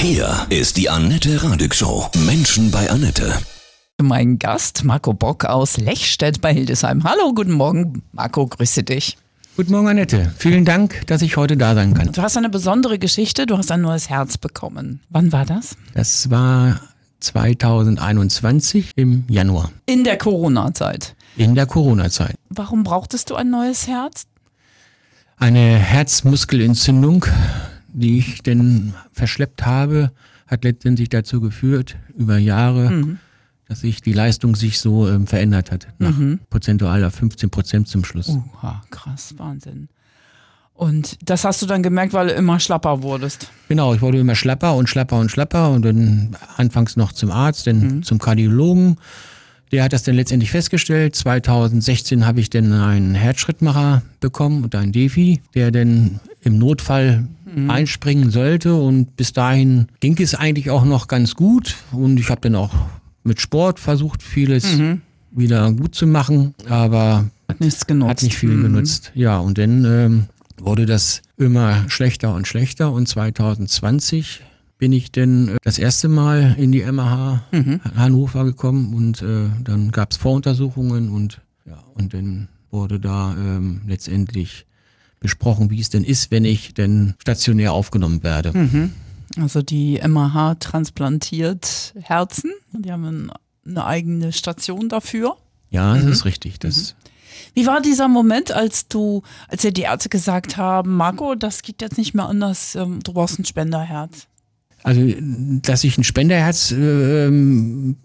Hier ist die Annette Radig Show. Menschen bei Annette. Mein Gast, Marco Bock aus Lechstedt bei Hildesheim. Hallo, guten Morgen. Marco, grüße dich. Guten Morgen, Annette. Vielen Dank, dass ich heute da sein kann. Du hast eine besondere Geschichte. Du hast ein neues Herz bekommen. Wann war das? Das war 2021 im Januar. In der Corona-Zeit. In der Corona-Zeit. Warum brauchtest du ein neues Herz? Eine Herzmuskelentzündung, die ich denn verschleppt habe, hat letztendlich dazu geführt, über Jahre, mhm. dass sich die Leistung sich so ähm, verändert hat. Nach mhm. prozentualer 15 Prozent zum Schluss. Oha, krass, Wahnsinn. Und das hast du dann gemerkt, weil du immer schlapper wurdest. Genau, ich wurde immer schlapper und schlapper und schlapper und dann anfangs noch zum Arzt, dann mhm. zum Kardiologen. Der hat das dann letztendlich festgestellt. 2016 habe ich dann einen Herzschrittmacher bekommen und einen Defi, der dann im Notfall mhm. einspringen sollte. Und bis dahin ging es eigentlich auch noch ganz gut. Und ich habe dann auch mit Sport versucht, vieles mhm. wieder gut zu machen. Aber hat nichts genutzt. Hat nicht viel mhm. genutzt. Ja, und dann ähm, wurde das immer schlechter und schlechter und 2020 bin ich denn äh, das erste Mal in die MH mhm. Hannover gekommen und äh, dann gab es Voruntersuchungen und ja, und dann wurde da ähm, letztendlich besprochen, wie es denn ist, wenn ich denn stationär aufgenommen werde. Mhm. Also die MH transplantiert Herzen, die haben eine eigene Station dafür. Ja, das mhm. ist richtig. Das mhm. Wie war dieser Moment, als du, als dir die Ärzte gesagt haben, Marco, das geht jetzt nicht mehr anders, ähm, du brauchst ein Spenderherz? Also, dass ich ein Spenderherz äh,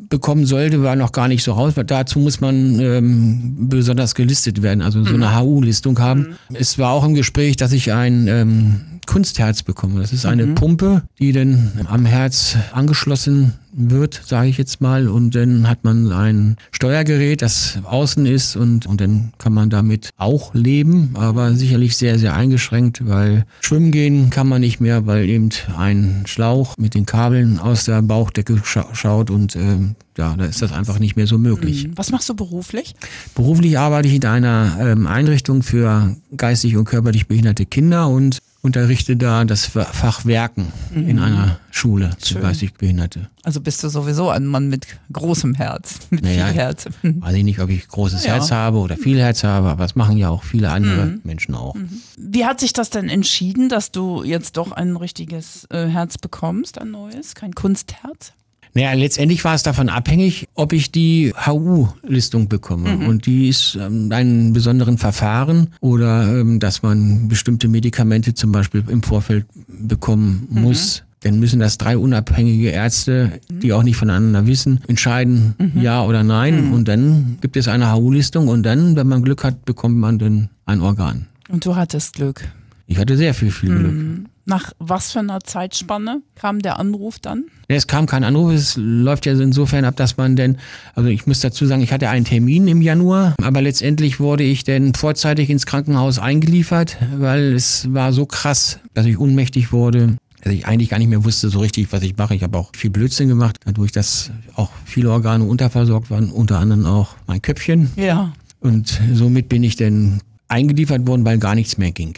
bekommen sollte, war noch gar nicht so raus. Dazu muss man ähm, besonders gelistet werden, also so eine mhm. HU-Listung haben. Mhm. Es war auch im Gespräch, dass ich ein ähm, Kunstherz bekomme. Das ist eine mhm. Pumpe, die dann am Herz angeschlossen wird, sage ich jetzt mal. Und dann hat man ein Steuergerät, das außen ist und, und dann kann man damit auch leben, aber sicherlich sehr, sehr eingeschränkt, weil schwimmen gehen kann man nicht mehr, weil eben ein Schlauch mit den Kabeln aus der Bauchdecke scha schaut und ähm, ja, da ist das einfach nicht mehr so möglich. Mhm. Was machst du beruflich? Beruflich arbeite ich in einer ähm, Einrichtung für geistig und körperlich behinderte Kinder und unterrichte da das Fach Werken mhm. in einer Schule für geistig Behinderte. Also bist du sowieso ein Mann mit großem Herz, mit naja, viel Herz. Weiß ich nicht, ob ich großes ja. Herz habe oder viel Herz habe, aber das machen ja auch viele andere mhm. Menschen auch. Mhm. Wie hat sich das denn entschieden, dass du jetzt doch ein richtiges äh, Herz bekommst, ein neues, kein Kunstherz? Naja, letztendlich war es davon abhängig, ob ich die HU-Listung bekomme. Mhm. Und die ist ähm, einen besonderen Verfahren oder ähm, dass man bestimmte Medikamente zum Beispiel im Vorfeld bekommen mhm. muss. Dann müssen das drei unabhängige Ärzte, die auch nicht voneinander wissen, entscheiden, mhm. ja oder nein. Mhm. Und dann gibt es eine HU-Listung und dann, wenn man Glück hat, bekommt man dann ein Organ. Und du hattest Glück. Ich hatte sehr viel, viel Glück. Mhm. Nach was für einer Zeitspanne kam der Anruf dann? Es kam kein Anruf, es läuft ja insofern ab, dass man denn, also ich muss dazu sagen, ich hatte einen Termin im Januar, aber letztendlich wurde ich dann vorzeitig ins Krankenhaus eingeliefert, weil es war so krass, dass ich ohnmächtig wurde, dass ich eigentlich gar nicht mehr wusste so richtig, was ich mache. Ich habe auch viel Blödsinn gemacht, dadurch, dass auch viele Organe unterversorgt waren, unter anderem auch mein Köpfchen. Ja. Und somit bin ich dann eingeliefert worden, weil gar nichts mehr ging.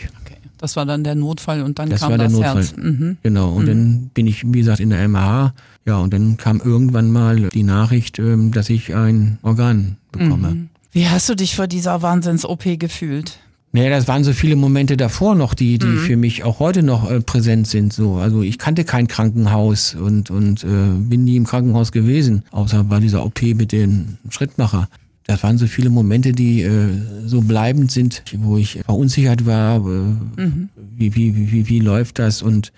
Das war dann der Notfall und dann das kam war das der Notfall. Herz. Mhm. Genau, und mhm. dann bin ich, wie gesagt, in der MH. Ja, und dann kam irgendwann mal die Nachricht, ähm, dass ich ein Organ bekomme. Mhm. Wie hast du dich vor dieser Wahnsinns-OP gefühlt? Naja, das waren so viele Momente davor noch, die, die mhm. für mich auch heute noch äh, präsent sind. So, also ich kannte kein Krankenhaus und und äh, bin nie im Krankenhaus gewesen, außer bei dieser OP mit dem Schrittmacher das waren so viele Momente, die äh, so bleibend sind, wo ich verunsichert war, äh, mhm. wie, wie, wie, wie läuft das und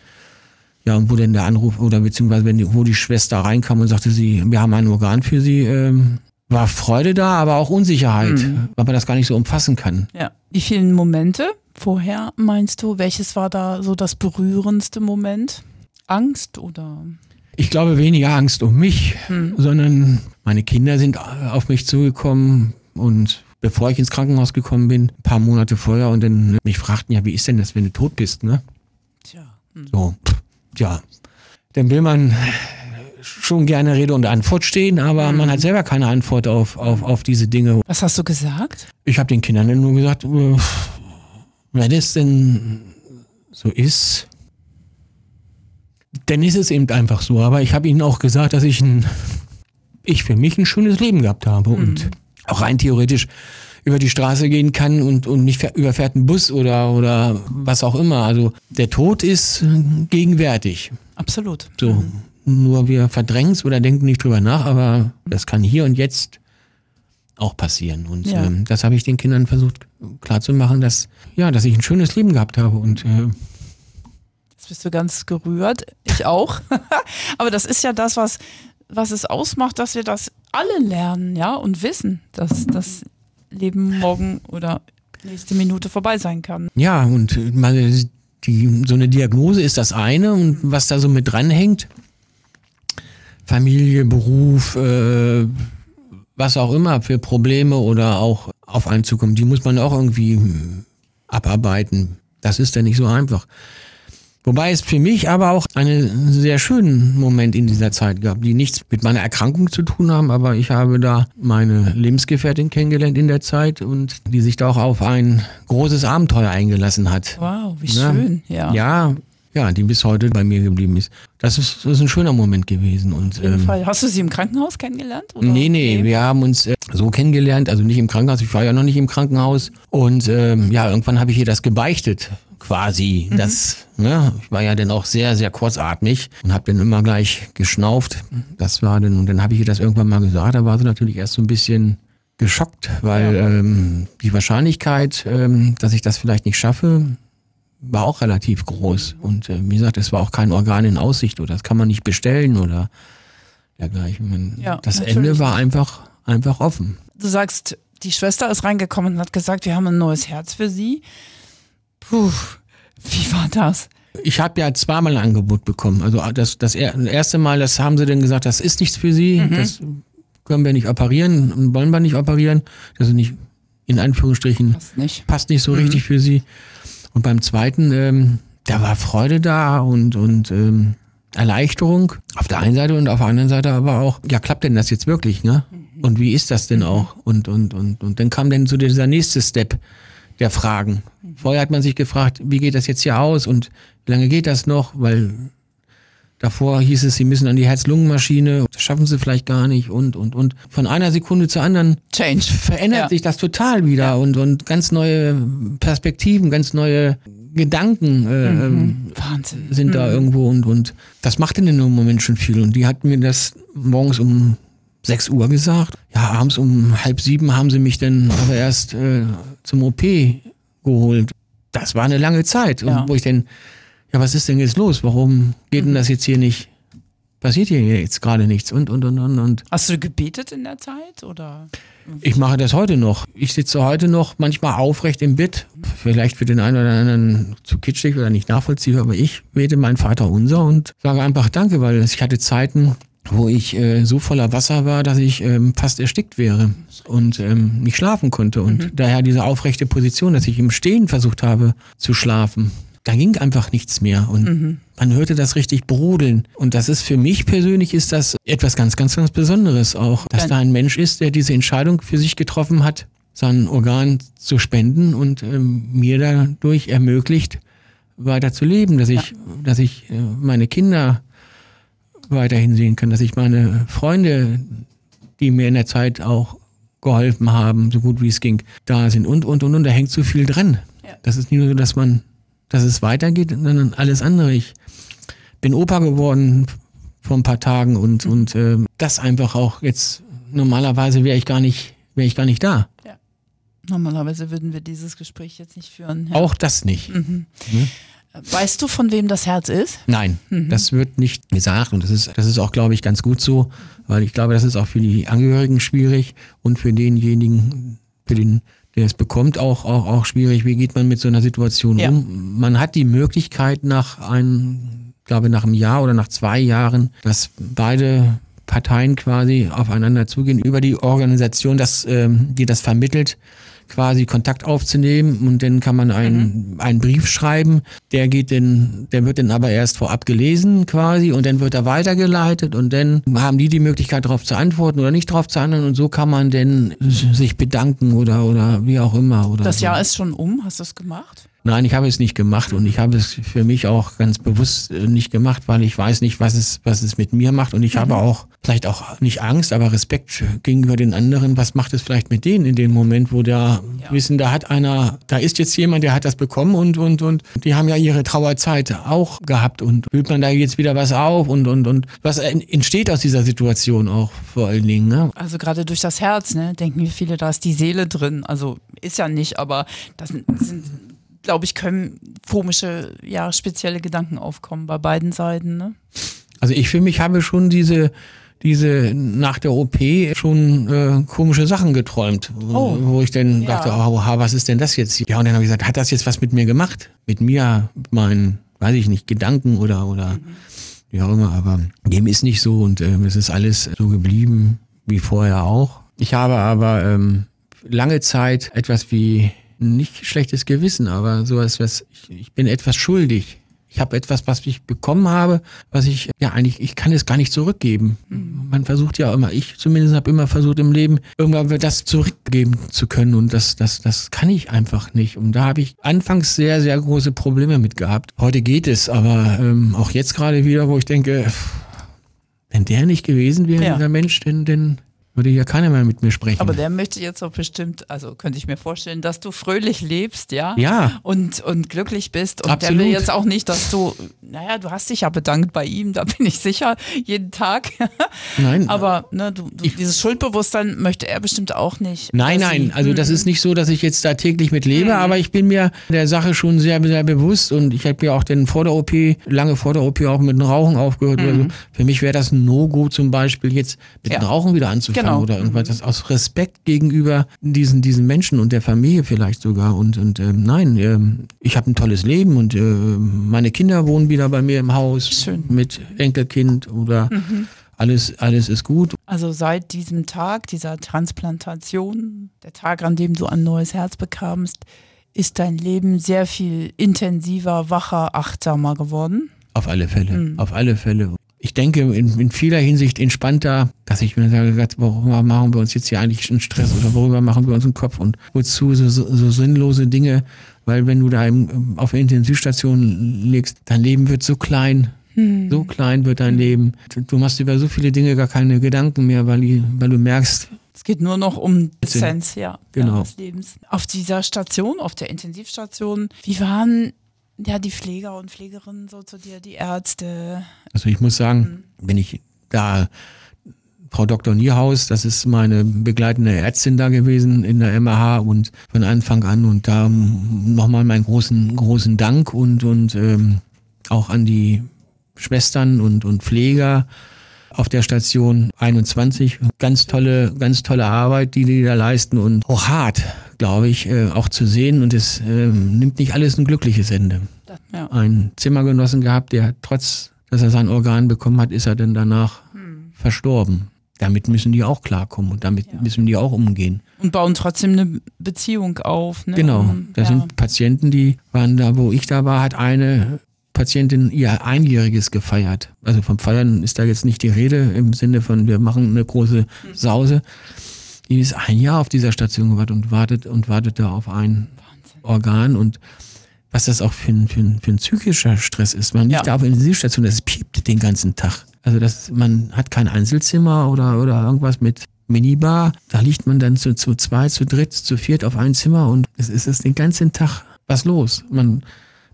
ja, und wo denn der Anruf oder beziehungsweise wenn die, wo die Schwester reinkam und sagte, sie, wir haben ein Organ für sie, ähm, war Freude da, aber auch Unsicherheit, mhm. weil man das gar nicht so umfassen kann. Ja. Wie viele Momente vorher meinst du? Welches war da so das berührendste Moment? Angst oder? Ich glaube weniger Angst um mich, hm. sondern meine Kinder sind auf mich zugekommen und bevor ich ins Krankenhaus gekommen bin, ein paar Monate vorher und dann mich fragten, ja, wie ist denn das, wenn du tot bist, ne? Tja. Hm. So, ja. Dann will man schon gerne Rede und Antwort stehen, aber mhm. man hat selber keine Antwort auf, auf, auf diese Dinge. Was hast du gesagt? Ich habe den Kindern nur gesagt, äh, wenn es denn so ist, Dann ist es eben einfach so. Aber ich habe ihnen auch gesagt, dass ich ein, ich für mich ein schönes Leben gehabt habe und auch rein theoretisch über die Straße gehen kann und, und mich fähr- überfährt ein Bus oder, oder was auch immer. Also der Tod ist gegenwärtig. Absolut. So. Nur wir verdrängen es oder denken nicht drüber nach, aber das kann hier und jetzt auch passieren. Und Ja. ähm, das habe ich den Kindern versucht klarzumachen, dass, ja, dass ich ein schönes Leben gehabt habe. Und äh, Jetzt bist du ganz gerührt. Ich auch. Aber das ist ja das, was, was es ausmacht, dass wir das alle lernen, ja, und wissen, dass das Leben morgen oder nächste Minute vorbei sein kann. ja, und äh, mal die, so eine Diagnose ist das eine und was da so mit dranhängt, Familie, Beruf, äh, was auch immer für Probleme oder auch auf einen zukommen, die muss man auch irgendwie hm, abarbeiten. Das ist ja nicht so einfach. Wobei es für mich aber auch einen sehr schönen Moment in dieser Zeit gab, die nichts mit meiner Erkrankung zu tun haben, aber ich habe da meine Lebensgefährtin kennengelernt in der Zeit und die sich da auch auf ein großes Abenteuer eingelassen hat. Wow, wie Ja. schön. Ja. Ja, ja, die bis heute bei mir geblieben ist. Das ist, das ist ein schöner Moment gewesen. Und, Auf jeden ähm, Fall. Hast du sie im Krankenhaus kennengelernt? Oder? Nee, nee, wir haben uns äh, so kennengelernt, also nicht im Krankenhaus, ich war ja noch nicht im Krankenhaus. Und ähm, ja, irgendwann habe ich ihr das gebeichtet, quasi. Das, ne, ich war ja dann auch sehr, sehr kurzatmig und habe dann immer gleich geschnauft. Das war dann, und dann habe ich ihr das irgendwann mal gesagt, da war sie natürlich erst so ein bisschen geschockt, weil ähm, die Wahrscheinlichkeit, ähm, dass ich das vielleicht nicht schaffe, war auch relativ groß. Und äh, wie gesagt, es war auch kein Organ in Aussicht oder das kann man nicht bestellen oder dergleichen. Ja, das natürlich Ende war einfach, einfach offen. Du sagst, die Schwester ist reingekommen und hat gesagt, wir haben ein neues Herz für sie. Puh, wie war das? Ich habe ja zweimal ein Angebot bekommen. Also das, das er- erste Mal, das haben sie dann gesagt, das ist nichts für sie, das können wir nicht operieren und wollen wir nicht operieren. Das ist nicht in Anführungsstrichen Passt nicht. passt nicht so richtig für sie. Und beim zweiten, ähm, da war Freude da und, und ähm, Erleichterung auf der einen Seite und auf der anderen Seite aber auch, ja, klappt denn das jetzt wirklich, ne? Und wie ist das denn auch? Und, und, und, und dann kam dann so dieser nächste Step der Fragen. Vorher hat man sich gefragt, wie geht das jetzt hier aus und wie lange geht das noch? Weil davor hieß es, sie müssen an die Herz-Lungen-Maschine, das schaffen sie vielleicht gar nicht und, und, und. Von einer Sekunde zur anderen Change. verändert Ja. sich das total wieder und, und ganz neue Perspektiven, ganz neue Gedanken äh, ähm, Wahnsinn. sind da irgendwo und, und das macht in dem Moment schon viel. Und die hat mir das morgens um 6 Uhr gesagt. Ja, abends um halb sieben haben sie mich dann aber erst äh, zum OP geholt. Das war eine lange Zeit. Ja. Wo ich denn, ja, was ist denn jetzt los? Warum geht denn das jetzt hier nicht? Passiert hier jetzt gerade nichts und, und, und, und, und. Hast du gebetet in der Zeit? Oder? Ich mache das heute noch. Ich sitze heute noch manchmal aufrecht im Bett. Vielleicht für den einen oder anderen zu kitschig oder nicht nachvollziehbar, aber ich bete mein Vater unser und sage einfach Danke, weil ich hatte Zeiten, wo ich äh, so voller Wasser war, dass ich ähm, fast erstickt wäre und ähm, nicht schlafen konnte. Und daher diese aufrechte Position, dass ich im Stehen versucht habe zu schlafen. Da ging einfach nichts mehr und man hörte das richtig brodeln. Und das ist für mich persönlich ist das etwas ganz, ganz, ganz Besonderes auch, dass Dann- da ein Mensch ist, der diese Entscheidung für sich getroffen hat, sein Organ zu spenden und ähm, mir dadurch ermöglicht, weiter zu leben, dass ich, dass ich äh, meine Kinder weiterhin sehen kann, dass ich meine Freunde, die mir in der Zeit auch geholfen haben, so gut wie es ging, da sind und, und, und, und, da hängt so viel dran. Ja. Das ist nicht nur so, dass man, dass es weitergeht, sondern alles andere. Ich bin Opa geworden vor ein paar Tagen und, und äh, das einfach auch jetzt, normalerweise wäre ich gar nicht, wäre ich gar nicht da. Normalerweise würden wir dieses Gespräch jetzt nicht führen. Ja. Auch das nicht. Weißt du, von wem das Herz ist? Nein, das wird nicht gesagt und das ist, das ist auch, glaube ich, ganz gut so, weil ich glaube, das ist auch für die Angehörigen schwierig und für denjenigen, für den, der es bekommt, auch, auch, auch schwierig. Wie geht man mit so einer Situation Ja. um? Man hat die Möglichkeit nach einem, glaube, nach einem Jahr oder nach zwei Jahren, dass beide Parteien quasi aufeinander zugehen, über die Organisation, das, ähm, die das vermittelt, quasi Kontakt aufzunehmen und dann kann man einen, einen Brief schreiben, der geht dann, der wird dann aber erst vorab gelesen quasi und dann wird er weitergeleitet und dann haben die die Möglichkeit darauf zu antworten oder nicht darauf zu antworten und so kann man dann sich bedanken oder, oder wie auch immer. Oder Das so. Jahr ist schon um. Hast du es gemacht? Nein, ich habe es nicht gemacht und ich habe es für mich auch ganz bewusst äh, nicht gemacht, weil ich weiß nicht, was es, was es mit mir macht und ich mhm. habe auch vielleicht auch nicht Angst, aber Respekt gegenüber den anderen. Was macht es vielleicht mit denen in dem Moment, wo der ja. wissen, da hat einer, da ist jetzt jemand, der hat das bekommen und und und die haben ja ihre Trauerzeit auch gehabt und fühlt man da jetzt wieder was auf und und und was entsteht aus dieser Situation auch vor allen Dingen. Ne? Also gerade durch das Herz, ne, denken wir viele, da ist die Seele drin. Also ist ja nicht, aber das sind glaube ich, können komische, ja, spezielle Gedanken aufkommen bei beiden Seiten. Ne? Also ich für mich habe schon diese, diese nach der OP schon äh, komische Sachen geträumt, oh. wo ich dann ja. dachte, oh, was ist denn das jetzt? Ja, und dann habe ich gesagt, hat das jetzt was mit mir gemacht? Mit mir, meinen, weiß ich nicht, Gedanken oder oder mhm. wie auch immer, aber dem ist nicht so und ähm, es ist alles so geblieben wie vorher auch. Ich habe aber ähm, lange Zeit etwas wie nicht schlechtes Gewissen, aber sowas, was ich, ich bin etwas schuldig. Ich habe etwas, was ich bekommen habe, was ich, ja eigentlich, ich kann es gar nicht zurückgeben. Mhm. Man versucht ja immer, ich zumindest habe immer versucht im Leben, irgendwann das zurückgeben zu können und das, das, das kann ich einfach nicht. Und da habe ich anfangs sehr, sehr große Probleme mit gehabt. Heute geht es, aber ähm, auch jetzt gerade wieder, wo ich denke, wenn der nicht gewesen wäre, ja. dieser Mensch, denn, denn würde ja keiner mehr mit mir sprechen. Aber der möchte jetzt auch bestimmt, also könnte ich mir vorstellen, dass du fröhlich lebst, ja? Ja. Und, und glücklich bist. Und Absolut. der will jetzt auch nicht, dass du, naja, du hast dich ja bedankt bei ihm, da bin ich sicher, jeden Tag. Nein. Aber ne, du, du, dieses Schuldbewusstsein möchte er bestimmt auch nicht. Nein, nein, also das ist nicht so, dass ich jetzt da täglich mit lebe, mhm. aber ich bin mir der Sache schon sehr, sehr bewusst und ich habe ja auch den vor der OP, lange vor der OP auch mit dem Rauchen aufgehört. Mhm. Also für mich wäre das ein No-Go zum Beispiel, jetzt mit ja. dem Rauchen wieder anzufangen. Genau genau. oder irgendwas. Mhm. Das aus Respekt gegenüber diesen, diesen Menschen und der Familie vielleicht sogar. Und, und ähm, nein, ähm, ich habe ein tolles Leben und äh, meine Kinder wohnen wieder bei mir im Haus Schön. mit Enkelkind oder mhm. alles, alles ist gut. Also seit diesem Tag, dieser Transplantation, der Tag, an dem du ein neues Herz bekamst, ist dein Leben sehr viel intensiver, wacher, achtsamer geworden? Auf alle Fälle, mhm. auf alle Fälle ich denke, in, in, vieler Hinsicht entspannter, dass ich mir sage, worüber machen wir uns jetzt hier eigentlich einen Stress oder worüber machen wir uns einen Kopf und wozu so, so, so sinnlose Dinge, weil wenn du da im, auf der Intensivstation liegst, dein Leben wird so klein, hm. so klein wird dein Leben. Du machst über so viele Dinge gar keine Gedanken mehr, weil, weil du merkst, es geht nur noch um Essenz, ja, genau. Ja, des Lebens. Auf dieser Station, auf der Intensivstation, wie waren ja, die Pfleger und Pflegerinnen so zu dir, die Ärzte. Also ich muss sagen, mhm. wenn ich da Frau Dr. Niehaus, das ist meine begleitende Ärztin da gewesen in der MH und von Anfang an und da nochmal meinen großen, großen Dank und, und ähm, auch an die Schwestern und, und Pfleger auf der Station 21. Ganz tolle, ganz tolle Arbeit, die die da leisten und auch hart, glaube ich, äh, auch zu sehen. Und es äh, nimmt nicht alles ein glückliches Ende. Ja. Ein Zimmergenossen gehabt, der trotz, dass er sein Organ bekommen hat, ist er dann danach hm. verstorben. Damit müssen die auch klarkommen und damit ja. müssen die auch umgehen. Und bauen trotzdem eine Beziehung auf. Ne? Genau, da ja. sind Patienten, die waren da, wo ich da war, hat eine Patientin ihr Einjähriges gefeiert. Also vom Feiern ist da jetzt nicht die Rede im Sinne von, wir machen eine große Sause. Die ist ein Jahr auf dieser Station gewartet und wartet und wartet da auf ein Wahnsinn. Organ und was das auch für ein, für ein, für ein psychischer Stress ist. Man liegt ja. da auf Intensivstation, das piept den ganzen Tag. Also das, man hat kein Einzelzimmer oder, oder irgendwas mit Minibar. Da liegt man dann zu, zu zwei, zu dritt, zu viert auf ein Zimmer und es ist, es den ganzen Tag was los. Man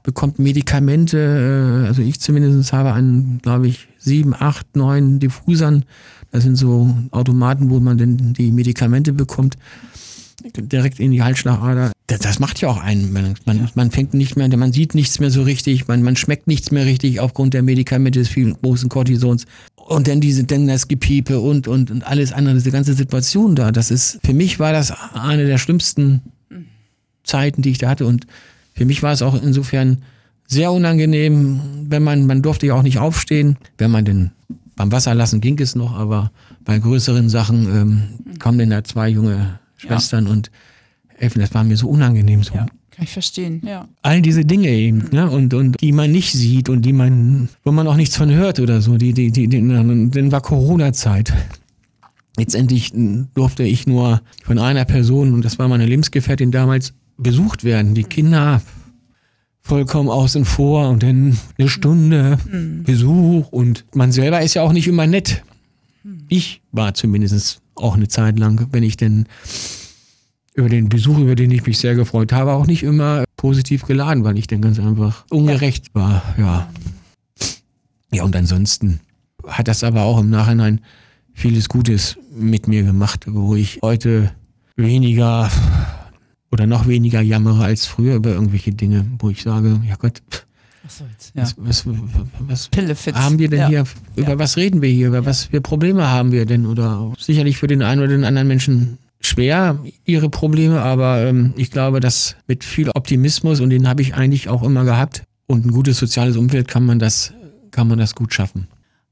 bekommt Medikamente, äh, also ich zumindest habe einen, glaube ich, sieben, acht, neun Diffusern. Das sind so Automaten, wo man denn die Medikamente bekommt, direkt in die Halsschlagader. Das macht ja auch einen. Man, man, man fängt nicht mehr, man sieht nichts mehr so richtig, man, man schmeckt nichts mehr richtig aufgrund der Medikamente des vielen großen Cortisons. Und dann diese, dann das Gepiepe und, und, und alles andere, diese ganze Situation da. Das ist, für mich war das eine der schlimmsten Zeiten, die ich da hatte und für mich war es auch insofern sehr unangenehm, wenn man, man durfte ja auch nicht aufstehen, wenn man denn beim Wasserlassen ging es noch, aber bei größeren Sachen ähm, kommen dann da zwei junge Schwestern ja. und helfen. Das war mir so unangenehm so. Ja. Kann ich verstehen, ja. All diese Dinge eben, ne? Und, und die man nicht sieht und die man, wo man auch nichts von hört oder so. Die, die, die, die dann war Corona-Zeit. Letztendlich durfte ich nur von einer Person, und das war meine Lebensgefährtin damals, besucht werden. Die Kinder vollkommen außen vor und dann eine Stunde Besuch und man selber ist ja auch nicht immer nett. Ich war zumindest auch eine Zeit lang, wenn ich denn über den Besuch, über den ich mich sehr gefreut habe, auch nicht immer positiv geladen, weil ich dann ganz einfach ungerecht war, ja. Ja, und ansonsten hat das aber auch im Nachhinein vieles Gutes mit mir gemacht, wo ich heute weniger oder noch weniger jammere als früher über irgendwelche Dinge, wo ich sage, ja Gott, Was soll's? Ja. was, was, was haben wir denn ja. hier, über was reden wir hier, über was für Probleme haben wir denn? Oder sicherlich für den einen oder den anderen Menschen schwer, ihre Probleme, aber ähm, ich glaube, dass mit viel Optimismus, und den habe ich eigentlich auch immer gehabt, und ein gutes soziales Umfeld kann man das, kann man das gut schaffen.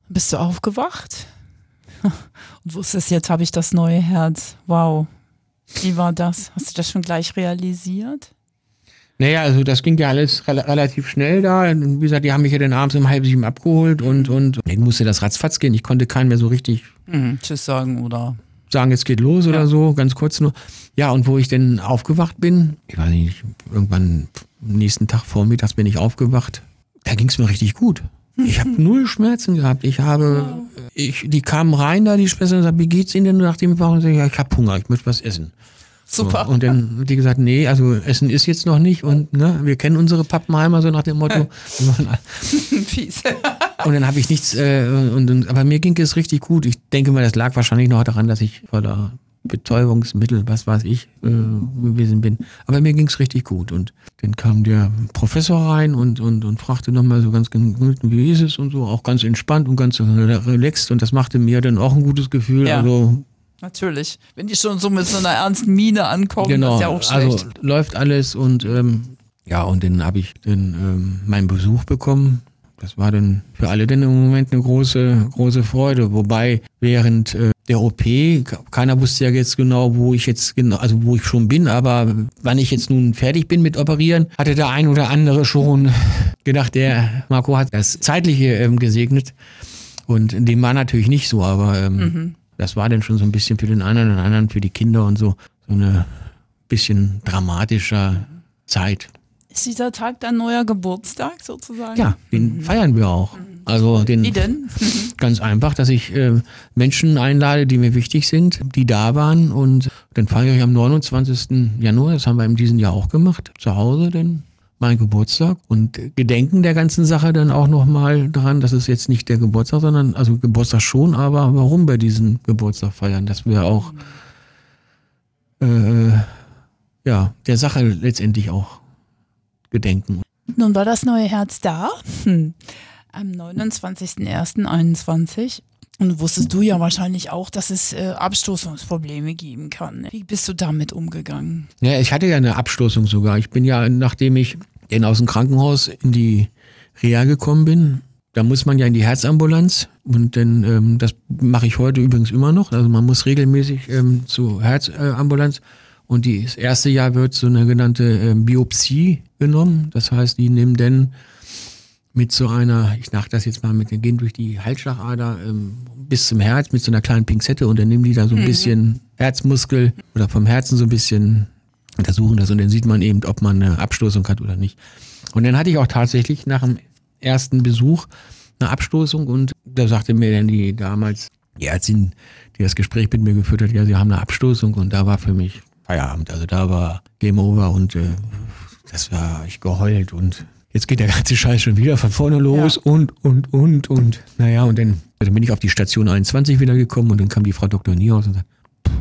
Bist du aufgewacht? Und wusstest, jetzt habe ich das neue Herz. Wow. Wie war das? Hast du das schon gleich realisiert? Naja, also das ging ja alles rel relativ schnell da. Und wie gesagt, die haben mich ja dann abends um halb sieben abgeholt und, und dann musste das ratzfatz gehen. Ich konnte keinen mehr so richtig Mhm. Tschüss sagen oder. sagen, jetzt geht los oder Ja. so, ganz kurz nur. Ja, und wo ich denn aufgewacht bin, ich weiß nicht, irgendwann am nächsten Tag vormittags bin ich aufgewacht, da ging es mir richtig gut. Ich habe null Schmerzen gehabt. Ich habe, ich, die kamen rein da, die Schwester, und sagten, wie geht's Ihnen denn? Nachdem ich war, und sag ich, ja, ich habe Hunger, ich möchte was essen. Super. So, und dann hat die gesagt, nee, also Essen ist jetzt noch nicht und ne, wir kennen unsere Pappenheimer so nach dem Motto. Fies. Und dann habe ich nichts, äh, und, und, aber mir ging es richtig gut. Ich denke mal, das lag wahrscheinlich noch daran, dass ich voller Betäubungsmittel, was weiß ich, äh, gewesen bin. Aber mir ging es richtig gut. Und dann kam der Professor rein und, und, und fragte nochmal so ganz gemütlich, wie ist es und so, auch ganz entspannt und ganz relaxed. Und das machte mir dann auch ein gutes Gefühl. Ja. Also Natürlich. Wenn die schon so mit so einer ernsten Miene ankommen, das Genau, ist ja auch schlecht. also läuft alles und ähm, ja, und dann habe ich dann ähm, meinen Besuch bekommen. Das war dann für alle dann im Moment eine große, große Freude. Wobei während äh, der OP, keiner wusste ja jetzt genau, wo ich jetzt genau, also wo ich schon bin, aber wann ich jetzt nun fertig bin mit Operieren, hatte der ein oder andere schon gedacht, der Marco hat das Zeitliche ähm, gesegnet. Und dem war natürlich nicht so, aber ähm, das war dann schon so ein bisschen für den einen und anderen, für die Kinder und so, so eine bisschen dramatischer Zeit. Ist dieser Tag dein neuer Geburtstag sozusagen? Ja, den feiern wir auch. Also den Wie denn? ganz einfach, dass ich äh, Menschen einlade, die mir wichtig sind, die da waren und dann feiere ich am 29. Januar, das haben wir in diesem Jahr auch gemacht, zu Hause denn mein Geburtstag und gedenken der ganzen Sache dann auch nochmal dran, dass es jetzt nicht der Geburtstag, sondern, also Geburtstag schon, aber warum wir diesen Geburtstag feiern, dass wir auch äh, ja, der Sache letztendlich auch gedenken. Nun war das neue Herz da. Hm. Am 29.01.21. Und wusstest du ja wahrscheinlich auch, dass es äh, Abstoßungsprobleme geben kann. Wie bist du damit umgegangen? Ja, ich hatte ja eine Abstoßung sogar. Ich bin ja, nachdem ich denn aus dem Krankenhaus in die Reha gekommen bin, da muss man ja in die Herzambulanz und dann, ähm, das mache ich heute übrigens immer noch. Also man muss regelmäßig ähm, zur Herzambulanz und das erste Jahr wird so eine genannte ähm, Biopsie genommen. Das heißt, die nehmen dann mit so einer, ich nach das jetzt mal mit, gehen durch die Halsschlagader ähm, bis zum Herz mit so einer kleinen Pinzette und dann nehmen die da so ein bisschen Herzmuskel oder vom Herzen so ein bisschen untersuchen das und dann sieht man eben, ob man eine Abstoßung hat oder nicht. Und dann hatte ich auch tatsächlich nach dem ersten Besuch eine Abstoßung und da sagte mir dann die damals, die Ärztin, die das Gespräch mit mir geführt hat, ja, sie haben eine Abstoßung und da war für mich Feierabend. Also da war Game Over und äh, das war ich geheult und jetzt geht der ganze Scheiß schon wieder von vorne los und, und, und, und. Naja, und dann, dann bin ich auf die Station 21 wieder gekommen und dann kam die Frau Dr. Niehaus und sagt, "Pff,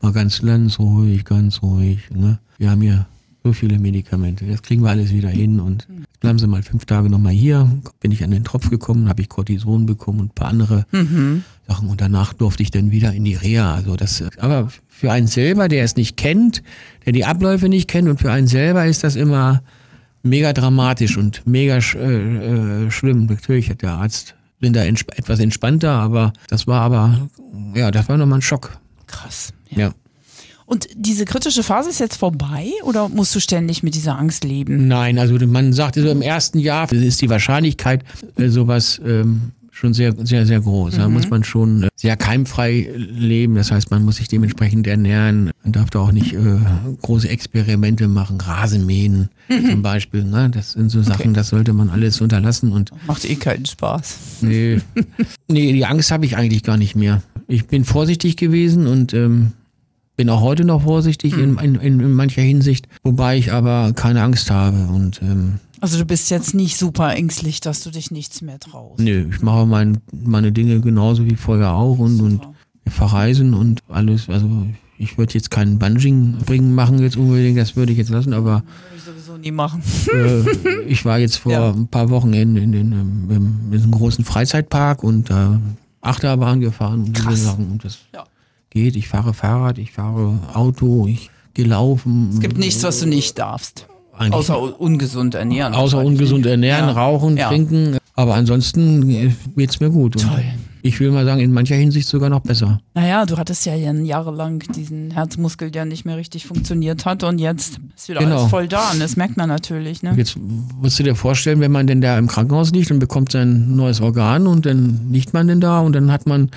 mal ganz, ganz ruhig, ganz ruhig. Ne? Wir haben hier so viele Medikamente, das kriegen wir alles wieder hin und bleiben Sie mal fünf Tage nochmal hier. Bin ich an den Tropf gekommen, habe ich Cortison bekommen und ein paar andere Sachen und danach durfte ich dann wieder in die Reha. Also das, aber für einen selber, der es nicht kennt, der die Abläufe nicht kennt und für einen selber ist das immer mega dramatisch und mega sch äh, äh, schlimm. Natürlich hat der Arzt bin da entsp etwas entspannter, aber das war aber, ja, das war nochmal ein Schock. Krass. Ja. Und diese kritische Phase ist jetzt vorbei oder musst du ständig mit dieser Angst leben? Nein, also man sagt, so im ersten Jahr ist die Wahrscheinlichkeit, äh, sowas ähm, schon sehr, sehr, sehr groß. Da muss man schon äh, sehr keimfrei leben. Das heißt, man muss sich dementsprechend ernähren. Man darf da auch nicht äh, große Experimente machen, Rasenmähen zum Beispiel. Ne? Das sind so Sachen, das sollte man alles unterlassen. Und Macht eh keinen Spaß. nee, nee die Angst habe ich eigentlich gar nicht mehr. Ich bin vorsichtig gewesen und ähm, bin auch heute noch vorsichtig in, in, in mancher Hinsicht, wobei ich aber keine Angst habe. Und ähm, Also du bist jetzt nicht super ängstlich, dass du dich nichts mehr traust. nö, ich mache mein, meine Dinge genauso wie vorher auch und, und Super. wir verreisen und alles. Also ich würde jetzt keinen Bungee bringen machen jetzt unbedingt, das würde ich jetzt lassen, aber Würde ich sowieso nie machen. äh, ich war jetzt vor Ja. ein paar Wochen in, in, den, ähm, im, in diesem großen Freizeitpark und da Achterbahn gefahren und diese Krass. Sachen und das Ja. Geht. Ich fahre Fahrrad, ich fahre Auto, ich gehe laufen. Es gibt nichts, was du nicht darfst. Eigentlich Außer un- ungesund ernähren. außer ungesund ernähren, Ja. rauchen, Ja. trinken. Aber ansonsten äh, geht's mir gut. Und Toll. Ich will mal sagen, in mancher Hinsicht sogar noch besser. Naja, du hattest ja jahrelang diesen Herzmuskel, der nicht mehr richtig funktioniert hat und jetzt ist wieder Genau. alles voll da und das merkt man natürlich. Ne? Jetzt musst du dir vorstellen, wenn man denn da im Krankenhaus liegt und bekommt sein neues Organ und dann liegt man denn da und dann hat man,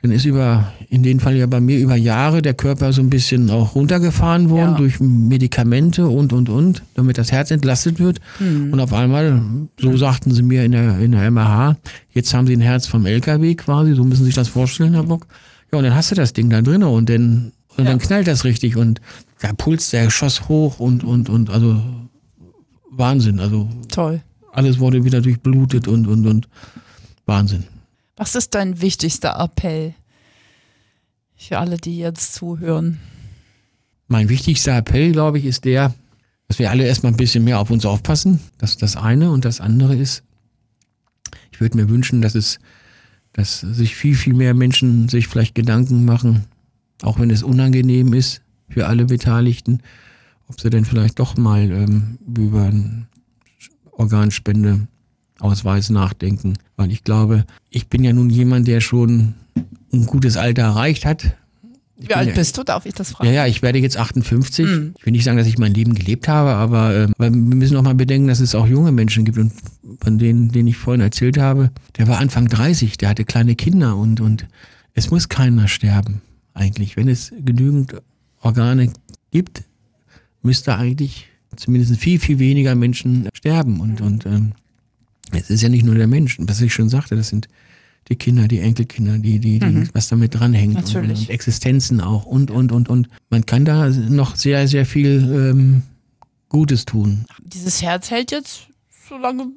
dann ist über, in dem Fall ja bei mir über Jahre der Körper so ein bisschen auch runtergefahren worden Ja. durch Medikamente und, und, und, damit das Herz entlastet wird. Hm. Und auf einmal, so sagten sie mir in der, in der MRH, jetzt haben sie ein Herz vom LKW quasi, so müssen Sie sich das vorstellen, Herr Bock. Ja, und dann hast du das Ding da drin und dann, und Ja. dann knallt das richtig und der Puls, der schoss hoch und, und, und, also Wahnsinn. Also Toll. alles wurde wieder durchblutet und, und, und Wahnsinn. Was ist dein wichtigster Appell für alle, die jetzt zuhören? Mein wichtigster Appell, glaube ich, ist der, dass wir alle erstmal ein bisschen mehr auf uns aufpassen. Das ist das eine. Und das andere ist, ich würde mir wünschen, dass es, dass sich viel, viel mehr Menschen sich vielleicht Gedanken machen, auch wenn es unangenehm ist für alle Beteiligten, ob sie denn vielleicht doch mal ähm, über einen Organspendeausweis nachdenken. Weil ich glaube, ich bin ja nun jemand, der schon ein gutes Alter erreicht hat. Wie alt ja- bist du? Darf ich das Ja, fragen? ja, ich werde jetzt 58. Mhm. Ich will nicht sagen, dass ich mein Leben gelebt habe, aber weil wir müssen auch mal bedenken, dass es auch junge Menschen gibt und von denen, denen ich vorhin erzählt habe, der war Anfang 30, der hatte kleine Kinder und, und es muss keiner sterben eigentlich. Wenn es genügend Organe gibt, müsste eigentlich zumindest viel, viel weniger Menschen sterben und, und ähm, es ist ja nicht nur der Mensch, was ich schon sagte, das sind die Kinder, die Enkelkinder, die, die, die was damit dranhängt. Und, Natürlich. und Existenzen auch und, und, und, und. Man kann da noch sehr, sehr viel ähm, Gutes tun. Dieses Herz hält jetzt so lange,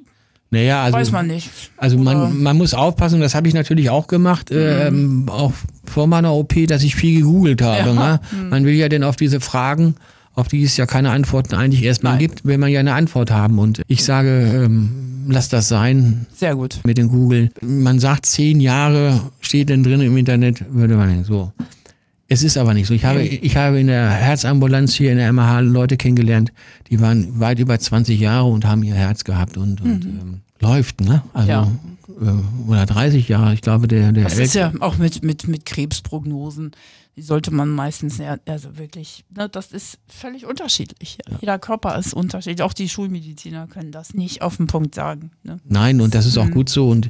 Naja, also, weiß man nicht. also Oder- man, man muss aufpassen, das habe ich natürlich auch gemacht, ähm, auch vor meiner OP, dass ich viel gegoogelt habe. Ja. Ne? Man will ja denn auf diese Fragen, auf die es ja keine Antworten eigentlich erstmal Nein. gibt, will man ja eine Antwort haben. Und ich sage, ähm, lass das sein, Sehr gut. mit den Google. Man sagt, zehn Jahre steht denn drin im Internet, würde man so. Es ist aber nicht so. Ich habe, ich habe in der Herzambulanz hier in der MH Leute kennengelernt, die waren weit über 20 Jahre und haben ihr Herz gehabt und, und ähm, läuft, ne? Also, Ja. äh, oder 30 Jahre. Ich glaube, der, der Das ist Elke- ja auch mit, mit, mit Krebsprognosen, die sollte man meistens, ja, also wirklich, ne, das ist völlig unterschiedlich. Jeder Körper ist unterschiedlich. Auch die Schulmediziner können das nicht auf den Punkt sagen. Ne? Nein, und das ist Mhm. auch gut so. Und,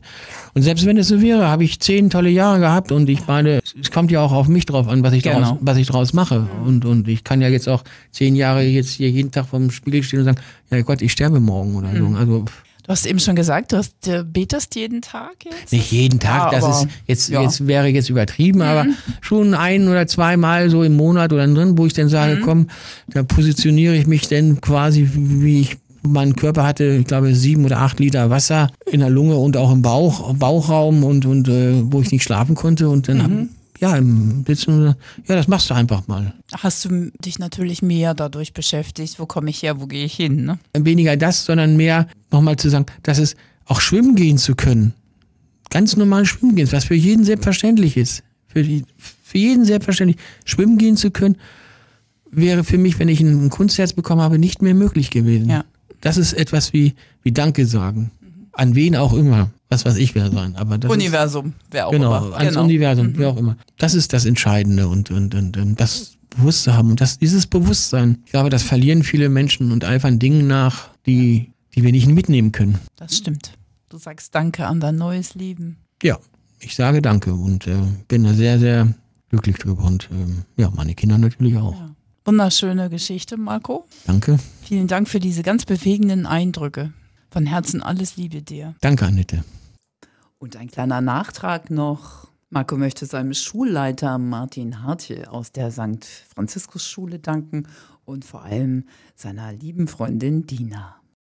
und selbst wenn es so wäre, habe ich zehn tolle Jahre gehabt und ich meine, es kommt ja auch auf mich drauf an, was ich, Genau. draus, was ich draus mache. Und, und ich kann ja jetzt auch zehn Jahre jetzt hier jeden Tag vorm Spiegel stehen und sagen, ja Gott, ich sterbe morgen oder Mhm. so. Also pff, Du hast eben schon gesagt, du hast, äh, betest jeden Tag jetzt? nicht jeden Tag, Ja, das ist jetzt, ja. Mhm. jetzt wäre jetzt übertrieben, aber schon ein oder zweimal so im Monat oder drin, wo ich dann sage, Mhm. komm, da positioniere ich mich denn quasi, wie ich mein Körper hatte, ich glaube, sieben oder acht Liter Wasser in der Lunge und auch im Bauch, Bauchraum und, und äh, wo ich nicht schlafen konnte und dann, Mhm. Ja, Sitzen, ja, das machst du einfach mal. Hast du dich natürlich mehr dadurch beschäftigt, wo komme ich her, wo gehe ich hin? Ne? Weniger das, sondern mehr nochmal zu sagen, dass es auch schwimmen gehen zu können. Ganz normal schwimmen gehen, was für jeden selbstverständlich ist. Für, die, für jeden selbstverständlich. Schwimmen gehen zu können, wäre für mich, wenn ich ein Kunstherz bekommen habe, nicht mehr möglich gewesen. Ja. Das ist etwas wie, wie Danke sagen. An wen auch immer. Was weiß ich, wer sein. Aber das ist, Universum, wer auch Genau, immer. ans Universum, wie auch immer. Das ist das Entscheidende und, und, und, und das bewusst zu haben und das, dieses Bewusstsein. Ich glaube, das verlieren viele Menschen und eifern Dingen nach, die, die wir nicht mitnehmen können. Das stimmt. Du sagst Danke an dein neues Leben. Ja, ich sage Danke und äh, bin da sehr, sehr glücklich drüber und ähm, ja, meine Kinder natürlich auch. Ja. Wunderschöne Geschichte, Marco. Danke. Vielen Dank für diese ganz bewegenden Eindrücke. Von Herzen alles Liebe dir. Danke, Annette. Und ein kleiner Nachtrag noch. Marco möchte seinem Schulleiter Martin Hartje aus der St. Franziskus Schule danken und vor allem seiner lieben Freundin Dina.